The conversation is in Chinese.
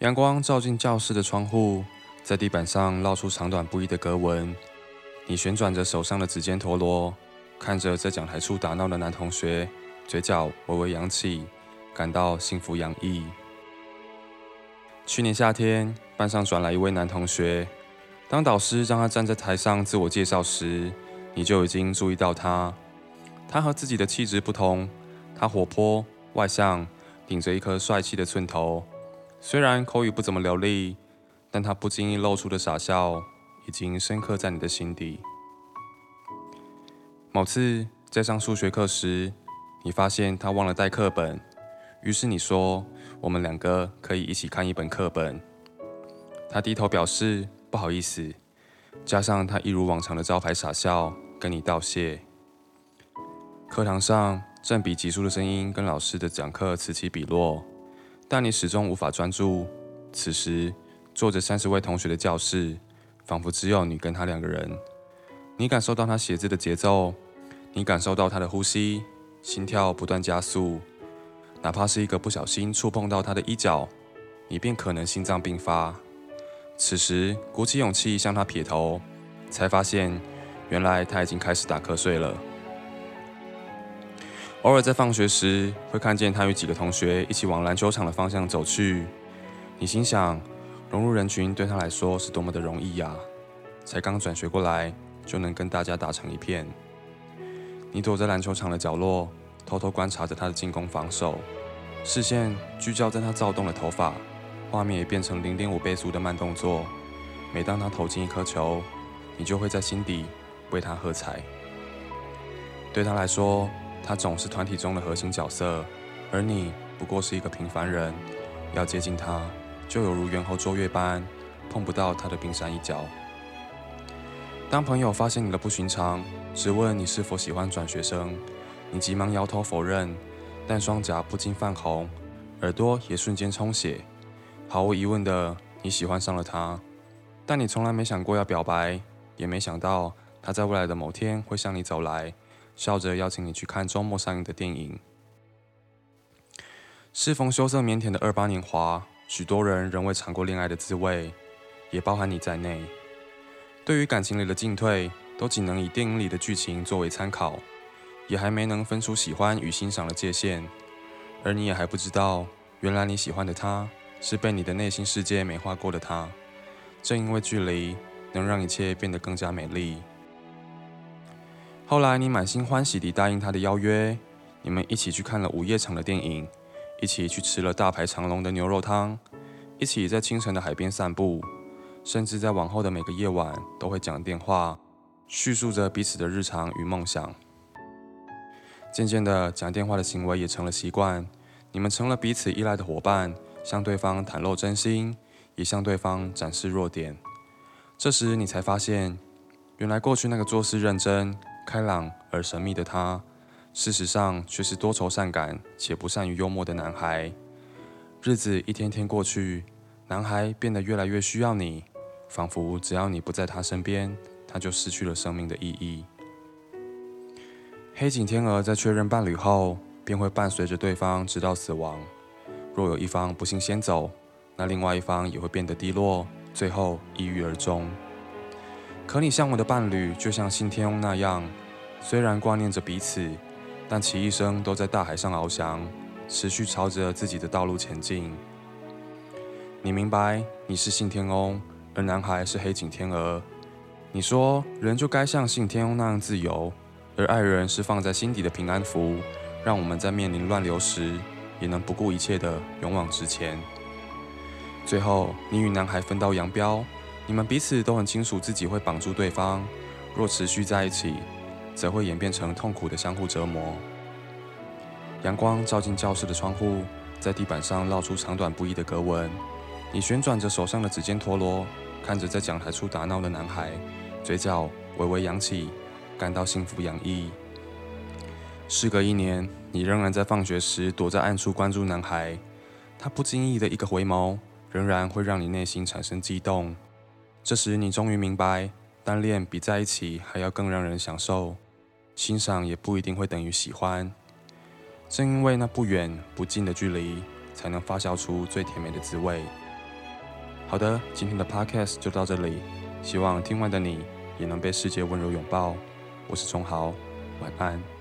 阳光照进教室的窗户，在地板上烙出长短不一的格纹。你旋转着手上的指尖陀螺，看着在讲台处打闹的男同学，嘴角微微扬起，感到幸福洋溢。去年夏天，班上转来一位男同学，当导师让他站在台上自我介绍时，你就已经注意到他。他和自己的气质不同，他活泼外向，顶着一颗帅气的寸头。虽然口语不怎么流利，但他不经意露出的傻笑，已经深刻在你的心底。某次在上数学课时，你发现他忘了带课本，于是你说：“我们两个可以一起看一本课本。”他低头表示不好意思，加上他一如往常的招牌傻笑，跟你道谢。课堂上，正比级数的声音跟老师的讲课此起彼落。但你始终无法专注。此时，坐着三十位同学的教室，仿佛只有你跟他两个人。你感受到他写字的节奏，你感受到他的呼吸，心跳不断加速。哪怕是一个不小心触碰到他的衣角，你便可能心脏病发。此时，鼓起勇气向他撇头，才发现，原来他已经开始打瞌睡了。偶尔在放学时，会看见他与几个同学一起往篮球场的方向走去。你心想，融入人群对他来说是多么的容易呀！才刚转学过来，就能跟大家打成一片。你躲在篮球场的角落，偷偷观察着他的进攻防守，视线聚焦在他躁动的头发，画面也变成零点五倍速的慢动作。每当他投进一颗球，你就会在心底为他喝彩。对他来说，他总是团体中的核心角色，而你不过是一个平凡人。要接近他，就犹如猿猴捉月般，碰不到他的冰山一角。当朋友发现你的不寻常，质问你是否喜欢转学生，你急忙摇头否认，但双颊不禁泛红，耳朵也瞬间充血。毫无疑问的，你喜欢上了他，但你从来没想过要表白，也没想到他在未来的某天会向你走来。笑着邀请你去看周末上映的电影。适逢羞涩腼腆的二八年华，许多人仍未尝过恋爱的滋味，也包含你在内。对于感情里的进退，都仅能以电影里的剧情作为参考，也还没能分出喜欢与欣赏的界限。而你也还不知道，原来你喜欢的他，是被你的内心世界美化过的他。正因为距离，能让一切变得更加美丽。后来，你满心欢喜地答应他的邀约，你们一起去看了午夜场的电影，一起去吃了大排长龙的牛肉汤，一起在清晨的海边散步，甚至在往后的每个夜晚都会讲电话，叙述着彼此的日常与梦想。渐渐的，讲电话的行为也成了习惯，你们成了彼此依赖的伙伴，向对方袒露真心，也向对方展示弱点。这时，你才发现，原来过去那个做事认真。开朗而神秘的他，事实上却是多愁善感且不善于幽默的男孩。日子一天天过去，男孩变得越来越需要你，仿佛只要你不在他身边，他就失去了生命的意义。黑井天鹅在确认伴侣后，便会伴随着对方直到死亡。若有一方不幸先走，那另外一方也会变得低落，最后抑郁而终。可你像我的伴侣，就像信天翁那样，虽然挂念着彼此，但其一生都在大海上翱翔，持续朝着自己的道路前进。你明白，你是信天翁，而男孩是黑颈天鹅。你说，人就该像信天翁那样自由，而爱人是放在心底的平安符，让我们在面临乱流时，也能不顾一切的勇往直前。最后，你与男孩分道扬镳。你们彼此都很清楚自己会绑住对方，若持续在一起，则会演变成痛苦的相互折磨。阳光照进教室的窗户，在地板上烙出长短不一的格纹。你旋转着手上的指尖陀螺，看着在讲台处打闹的男孩，嘴角微微扬起，感到幸福洋溢。事隔一年，你仍然在放学时躲在暗处关注男孩，他不经意的一个回眸，仍然会让你内心产生激动。这时，你终于明白，单恋比在一起还要更让人享受。欣赏也不一定会等于喜欢。正因为那不远不近的距离，才能发酵出最甜美的滋味。好的，今天的 podcast 就到这里，希望听完的你也能被世界温柔拥抱。我是钟豪，晚安。